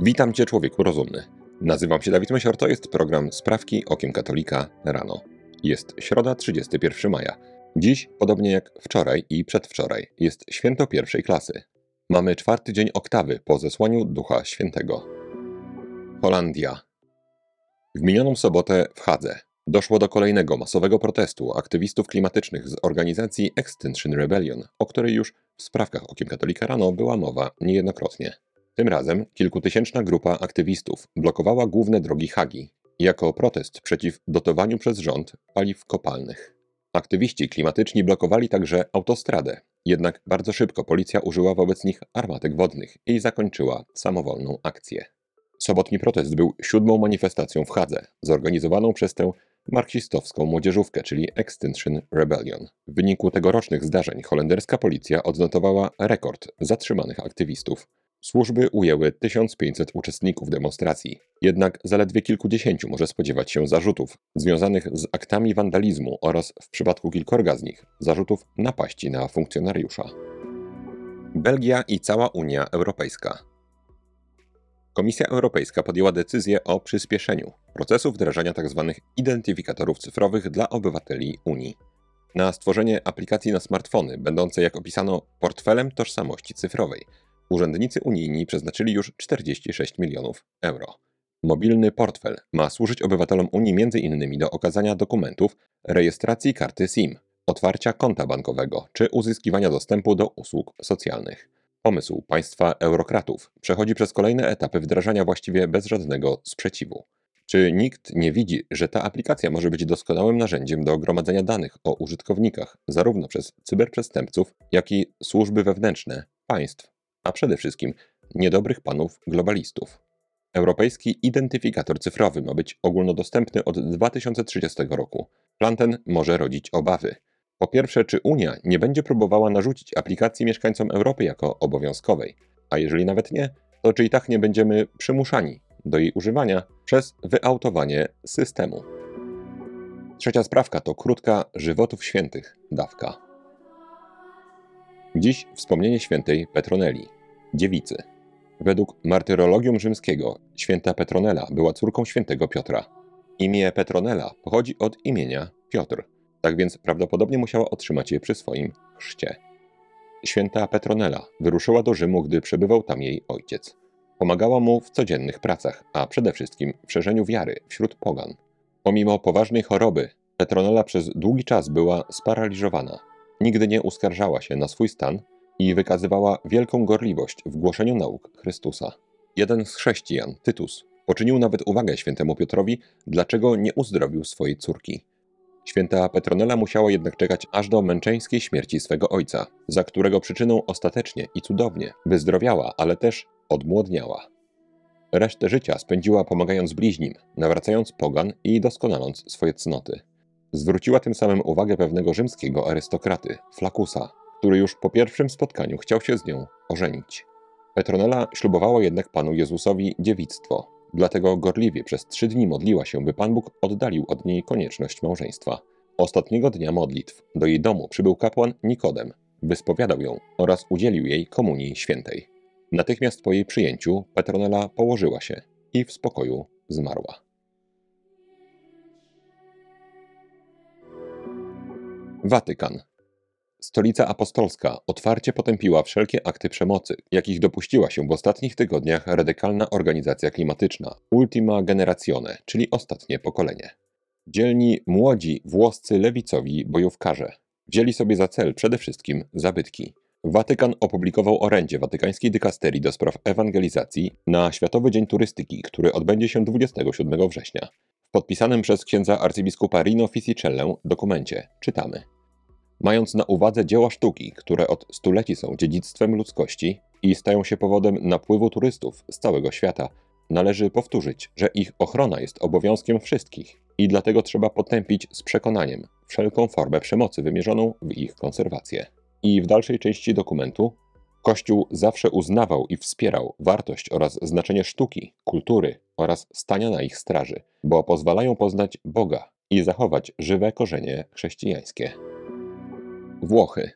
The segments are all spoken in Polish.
Witam Cię, człowieku rozumny. Nazywam się Dawid Mysior, to jest program Sprawki Okiem Katolika rano. Jest środa, 31 maja. Dziś, podobnie jak wczoraj i przedwczoraj, jest święto pierwszej klasy. Mamy czwarty dzień oktawy po zesłaniu Ducha Świętego. Holandia. W minioną sobotę w Hadze doszło do kolejnego masowego protestu aktywistów klimatycznych z organizacji Extinction Rebellion, o której już w sprawkach Okiem Katolika rano była mowa niejednokrotnie. Tym razem kilkutysięczna grupa aktywistów blokowała główne drogi Hagi jako protest przeciw dotowaniu przez rząd paliw kopalnych. Aktywiści klimatyczni blokowali także autostradę, jednak bardzo szybko policja użyła wobec nich armatek wodnych i zakończyła samowolną akcję. Sobotni protest był siódmą manifestacją w Hadze, zorganizowaną przez tę marksistowską młodzieżówkę, czyli Extinction Rebellion. W wyniku tegorocznych zdarzeń holenderska policja odnotowała rekord zatrzymanych aktywistów. Służby ujęły 1500 uczestników demonstracji, jednak zaledwie kilkudziesięciu może spodziewać się zarzutów związanych z aktami wandalizmu oraz w przypadku kilkorga z nich zarzutów napaści na funkcjonariusza. Belgia i cała Unia Europejska. Komisja Europejska podjęła decyzję o przyspieszeniu procesu wdrażania tzw. identyfikatorów cyfrowych dla obywateli Unii. Na stworzenie aplikacji na smartfony, będącej jak opisano portfelem tożsamości cyfrowej, urzędnicy unijni przeznaczyli już 46 milionów euro. Mobilny portfel ma służyć obywatelom Unii m.in. do okazania dokumentów, rejestracji karty SIM, otwarcia konta bankowego czy uzyskiwania dostępu do usług socjalnych. Pomysł państwa eurokratów przechodzi przez kolejne etapy wdrażania właściwie bez żadnego sprzeciwu. Czy nikt nie widzi, że ta aplikacja może być doskonałym narzędziem do gromadzenia danych o użytkownikach, zarówno przez cyberprzestępców, jak i służby wewnętrzne państw, a przede wszystkim niedobrych panów globalistów? Europejski identyfikator cyfrowy ma być ogólnodostępny od 2030 roku. Plan ten może rodzić obawy. Po pierwsze, czy Unia nie będzie próbowała narzucić aplikacji mieszkańcom Europy jako obowiązkowej, a jeżeli nawet nie, to czy i tak nie będziemy przymuszani do jej używania przez wyautowanie systemu. Trzecia sprawka to krótka żywotów świętych dawka. Dziś wspomnienie świętej Petroneli, dziewicy. Według martyrologium rzymskiego święta Petronela była córką świętego Piotra. Imię Petronela pochodzi od imienia Piotr, tak więc prawdopodobnie musiała otrzymać je przy swoim chrzcie. Święta Petronela wyruszyła do Rzymu, gdy przebywał tam jej ojciec. Pomagała mu w codziennych pracach, a przede wszystkim w szerzeniu wiary wśród pogan. Pomimo poważnej choroby, Petronela przez długi czas była sparaliżowana. Nigdy nie uskarżała się na swój stan i wykazywała wielką gorliwość w głoszeniu nauk Chrystusa. Jeden z chrześcijan, Tytus, poczynił nawet uwagę świętemu Piotrowi, dlaczego nie uzdrowił swojej córki. Święta Petronela musiała jednak czekać aż do męczeńskiej śmierci swego ojca, za którego przyczyną ostatecznie i cudownie wyzdrowiała, ale też odmłodniała. Resztę życia spędziła pomagając bliźnim, nawracając pogan i doskonaląc swoje cnoty. Zwróciła tym samym uwagę pewnego rzymskiego arystokraty, Flakusa, który już po pierwszym spotkaniu chciał się z nią ożenić. Petronela ślubowała jednak Panu Jezusowi dziewictwo, dlatego gorliwie przez trzy dni modliła się, by Pan Bóg oddalił od niej konieczność małżeństwa. Ostatniego dnia modlitw do jej domu przybył kapłan Nikodem, wyspowiadał ją oraz udzielił jej komunii świętej. Natychmiast po jej przyjęciu Petronela położyła się i w spokoju zmarła. Watykan. Stolica Apostolska otwarcie potępiła wszelkie akty przemocy, jakich dopuściła się w ostatnich tygodniach radykalna organizacja klimatyczna Ultima Generazione, czyli ostatnie pokolenie. Dzielni młodzi włoscy lewicowi bojówkarze wzięli sobie za cel przede wszystkim zabytki. Watykan opublikował orędzie watykańskiej dykasterii do spraw ewangelizacji na Światowy Dzień Turystyki, który odbędzie się 27 września. W podpisanym przez księdza arcybiskupa Rino Fisicellę dokumencie czytamy – Mając na uwadze dzieła sztuki, które od stuleci są dziedzictwem ludzkości i stają się powodem napływu turystów z całego świata, należy powtórzyć, że ich ochrona jest obowiązkiem wszystkich i dlatego trzeba potępić z przekonaniem wszelką formę przemocy wymierzoną w ich konserwację. I w dalszej części dokumentu Kościół zawsze uznawał i wspierał wartość oraz znaczenie sztuki, kultury oraz stania na ich straży, bo pozwalają poznać Boga i zachować żywe korzenie chrześcijańskie. Włochy.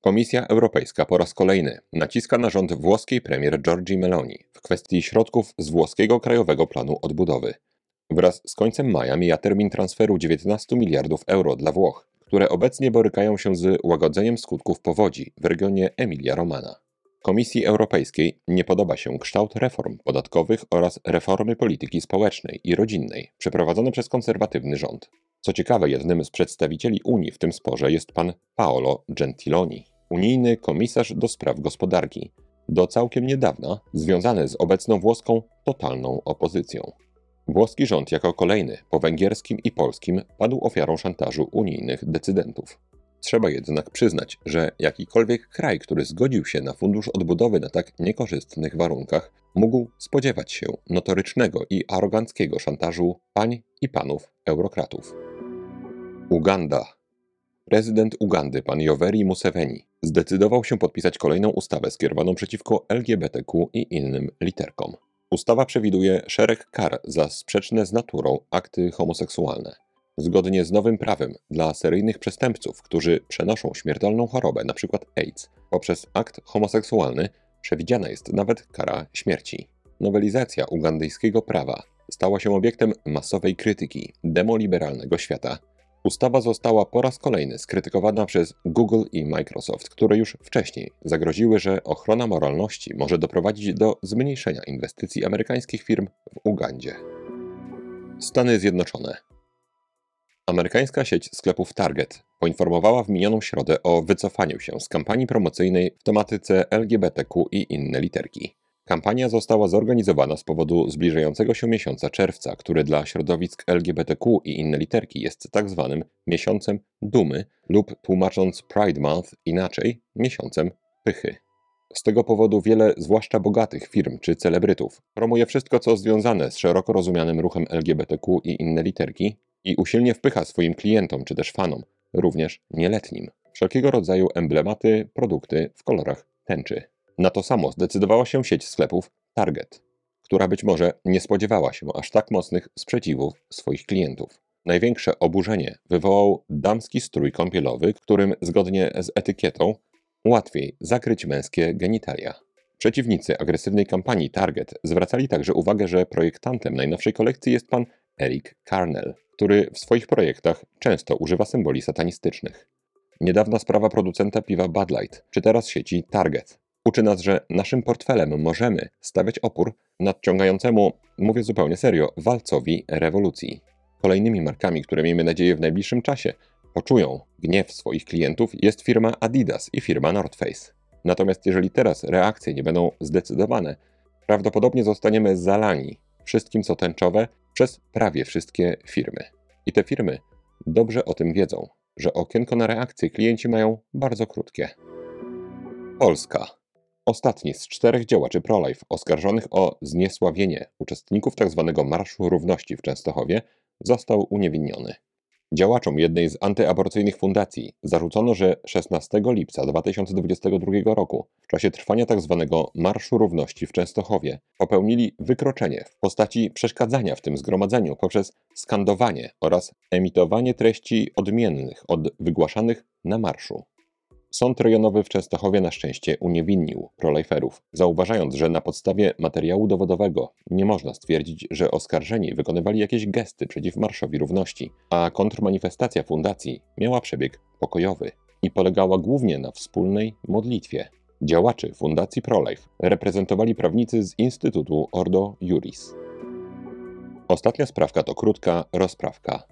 Komisja Europejska po raz kolejny naciska na rząd włoskiej premier Giorgi Meloni w kwestii środków z włoskiego Krajowego Planu Odbudowy. Wraz z końcem maja mija termin transferu 19 miliardów euro dla Włoch, które obecnie borykają się z łagodzeniem skutków powodzi w regionie Emilia-Romana. Komisji Europejskiej nie podoba się kształt reform podatkowych oraz reformy polityki społecznej i rodzinnej przeprowadzone przez konserwatywny rząd. Co ciekawe, jednym z przedstawicieli Unii w tym sporze jest pan Paolo Gentiloni, unijny komisarz do spraw gospodarki, do całkiem niedawna związany z obecną włoską totalną opozycją. Włoski rząd jako kolejny po węgierskim i polskim padł ofiarą szantażu unijnych decydentów. Trzeba jednak przyznać, że jakikolwiek kraj, który zgodził się na fundusz odbudowy na tak niekorzystnych warunkach, mógł spodziewać się notorycznego i aroganckiego szantażu pań i panów eurokratów. Uganda. Prezydent Ugandy, pan Yoweri Museveni, zdecydował się podpisać kolejną ustawę skierowaną przeciwko LGBTQ i innym literkom. Ustawa przewiduje szereg kar za sprzeczne z naturą akty homoseksualne. Zgodnie z nowym prawem, dla seryjnych przestępców, którzy przenoszą śmiertelną chorobę, np. AIDS, poprzez akt homoseksualny, przewidziana jest nawet kara śmierci. Nowelizacja ugandyjskiego prawa stała się obiektem masowej krytyki demoliberalnego świata. Ustawa została po raz kolejny skrytykowana przez Google i Microsoft, które już wcześniej zagroziły, że ochrona moralności może doprowadzić do zmniejszenia inwestycji amerykańskich firm w Ugandzie. Stany Zjednoczone Amerykańska sieć sklepów Target poinformowała w minioną środę o wycofaniu się z kampanii promocyjnej w tematyce LGBTQ i inne literki. Kampania została zorganizowana z powodu zbliżającego się miesiąca czerwca, który dla środowisk LGBTQ i inne literki jest tak zwanym miesiącem dumy lub tłumacząc Pride Month inaczej miesiącem pychy. Z tego powodu wiele, zwłaszcza bogatych firm czy celebrytów, promuje wszystko, co związane z szeroko rozumianym ruchem LGBTQ i inne literki, i usilnie wpycha swoim klientom czy też fanom, również nieletnim, wszelkiego rodzaju emblematy, produkty w kolorach tęczy. Na to samo zdecydowała się sieć sklepów Target, która być może nie spodziewała się aż tak mocnych sprzeciwów swoich klientów. Największe oburzenie wywołał damski strój kąpielowy, którym zgodnie z etykietą łatwiej zakryć męskie genitalia. Przeciwnicy agresywnej kampanii Target zwracali także uwagę, że projektantem najnowszej kolekcji jest pan Eric Carnell, który w swoich projektach często używa symboli satanistycznych. Niedawna sprawa producenta piwa Bud Light, czy teraz sieci Target, uczy nas, że naszym portfelem możemy stawiać opór nadciągającemu, mówię zupełnie serio, walcowi rewolucji. Kolejnymi markami, które miejmy nadzieję w najbliższym czasie poczują gniew swoich klientów, jest firma Adidas i firma North Face. Natomiast jeżeli teraz reakcje nie będą zdecydowane, prawdopodobnie zostaniemy zalani wszystkim co tęczowe przez prawie wszystkie firmy. I te firmy dobrze o tym wiedzą, że okienko na reakcję klienci mają bardzo krótkie. Polska. Ostatni z czterech działaczy pro-life oskarżonych o zniesławienie uczestników tzw. Tak Marszu Równości w Częstochowie został uniewinniony. Działaczom jednej z antyaborcyjnych fundacji zarzucono, że 16 lipca 2022 roku, w czasie trwania tzw. Tak Marszu Równości w Częstochowie, popełnili wykroczenie w postaci przeszkadzania w tym zgromadzeniu poprzez skandowanie oraz emitowanie treści odmiennych od wygłaszanych na marszu. Sąd rejonowy w Częstochowie na szczęście uniewinnił proliferów, zauważając, że na podstawie materiału dowodowego nie można stwierdzić, że oskarżeni wykonywali jakieś gesty przeciw Marszowi Równości, a kontrmanifestacja fundacji miała przebieg pokojowy i polegała głównie na wspólnej modlitwie. Działaczy Fundacji ProLife reprezentowali prawnicy z Instytutu Ordo Juris. Ostatnia sprawka to krótka rozprawka.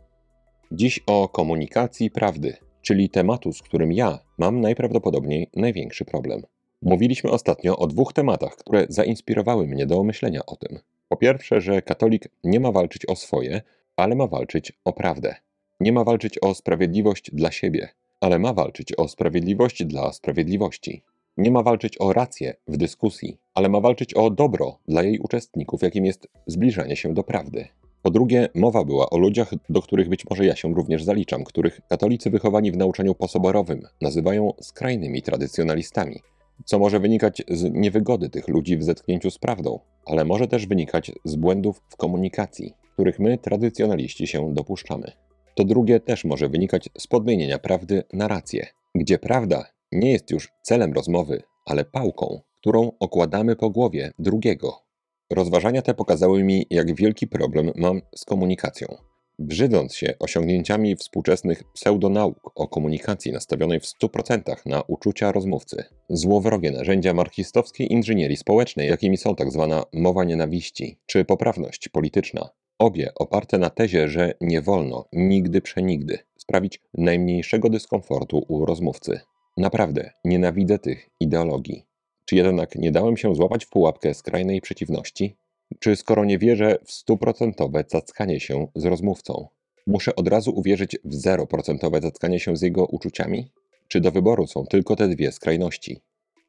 Dziś o komunikacji prawdy czyli tematu, z którym ja mam najprawdopodobniej największy problem. Mówiliśmy ostatnio o dwóch tematach, które zainspirowały mnie do myślenia o tym. Po pierwsze, że katolik nie ma walczyć o swoje, ale ma walczyć o prawdę. Nie ma walczyć o sprawiedliwość dla siebie, ale ma walczyć o sprawiedliwość dla sprawiedliwości. Nie ma walczyć o rację w dyskusji, ale ma walczyć o dobro dla jej uczestników, jakim jest zbliżanie się do prawdy. Po drugie, mowa była o ludziach, do których być może ja się również zaliczam, których katolicy wychowani w nauczaniu posoborowym nazywają skrajnymi tradycjonalistami, co może wynikać z niewygody tych ludzi w zetknięciu z prawdą, ale może też wynikać z błędów w komunikacji, których my, tradycjonaliści, się dopuszczamy. To drugie też może wynikać z podmienienia prawdy na rację, gdzie prawda nie jest już celem rozmowy, ale pałką, którą okładamy po głowie drugiego. Rozważania te pokazały mi, jak wielki problem mam z komunikacją. Brzydząc się osiągnięciami współczesnych pseudonauk o komunikacji nastawionej w 100% na uczucia rozmówcy, złowrogie narzędzia marksistowskiej inżynierii społecznej, jakimi są tzw. Tak mowa nienawiści czy poprawność polityczna, obie oparte na tezie, że nie wolno nigdy przenigdy sprawić najmniejszego dyskomfortu u rozmówcy. Naprawdę nienawidzę tych ideologii. Czy jednak nie dałem się złapać w pułapkę skrajnej przeciwności? Czy skoro nie wierzę w stuprocentowe cackanie się z rozmówcą, muszę od razu uwierzyć w zeroprocentowe cackanie się z jego uczuciami? Czy do wyboru są tylko te dwie skrajności?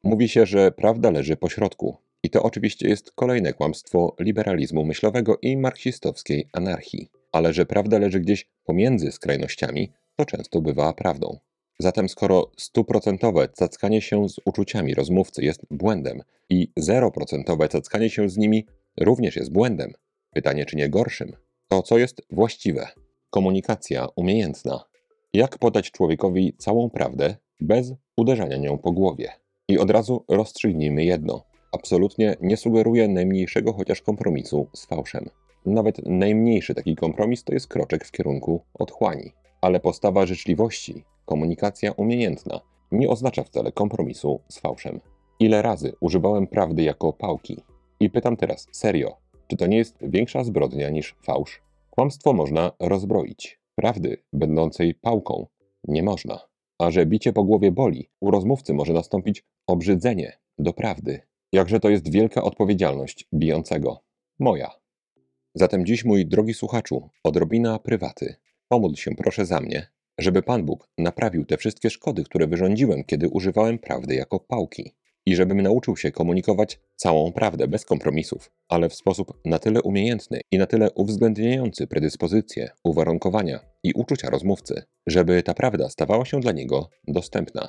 Mówi się, że prawda leży po środku. I to oczywiście jest kolejne kłamstwo liberalizmu myślowego i marksistowskiej anarchii. Ale że prawda leży gdzieś pomiędzy skrajnościami, to często bywa prawdą. Zatem skoro stuprocentowe cackanie się z uczuciami rozmówcy jest błędem i zeroprocentowe cackanie się z nimi również jest błędem, pytanie czy nie gorszym, to co jest właściwe? Komunikacja umiejętna. Jak podać człowiekowi całą prawdę bez uderzania nią po głowie? I od razu rozstrzygnijmy jedno. Absolutnie nie sugeruję najmniejszego chociaż kompromisu z fałszem. Nawet najmniejszy taki kompromis to jest kroczek w kierunku otchłani. Ale postawa życzliwości, komunikacja umiejętna, nie oznacza wcale kompromisu z fałszem. Ile razy używałem prawdy jako pałki? I pytam teraz, serio, czy to nie jest większa zbrodnia niż fałsz? Kłamstwo można rozbroić. Prawdy, będącej pałką, nie można. A że bicie po głowie boli, u rozmówcy może nastąpić obrzydzenie do prawdy. Jakże to jest wielka odpowiedzialność bijącego. Moja. Zatem dziś, mój drogi słuchaczu, odrobina prywaty. Pomódl się proszę za mnie, żeby Pan Bóg naprawił te wszystkie szkody, które wyrządziłem, kiedy używałem prawdy jako pałki. I żebym nauczył się komunikować całą prawdę bez kompromisów, ale w sposób na tyle umiejętny i na tyle uwzględniający predyspozycje, uwarunkowania i uczucia rozmówcy, żeby ta prawda stawała się dla niego dostępna.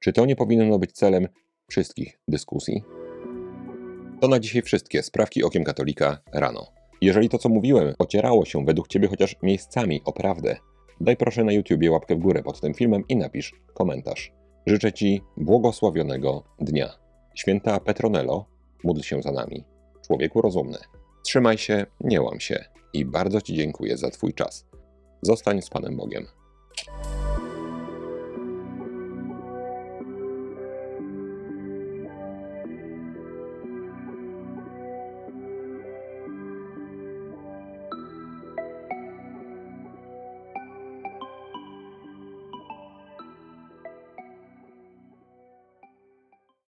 Czy to nie powinno być celem wszystkich dyskusji? To na dzisiaj wszystkie sprawki okiem katolika rano. Jeżeli to, co mówiłem, ocierało się według Ciebie chociaż miejscami o prawdę, daj proszę na YouTubie łapkę w górę pod tym filmem i napisz komentarz. Życzę Ci błogosławionego dnia. Święta Petronelo, módl się za nami. Człowieku rozumny. Trzymaj się, nie łam się i bardzo Ci dziękuję za Twój czas. Zostań z Panem Bogiem.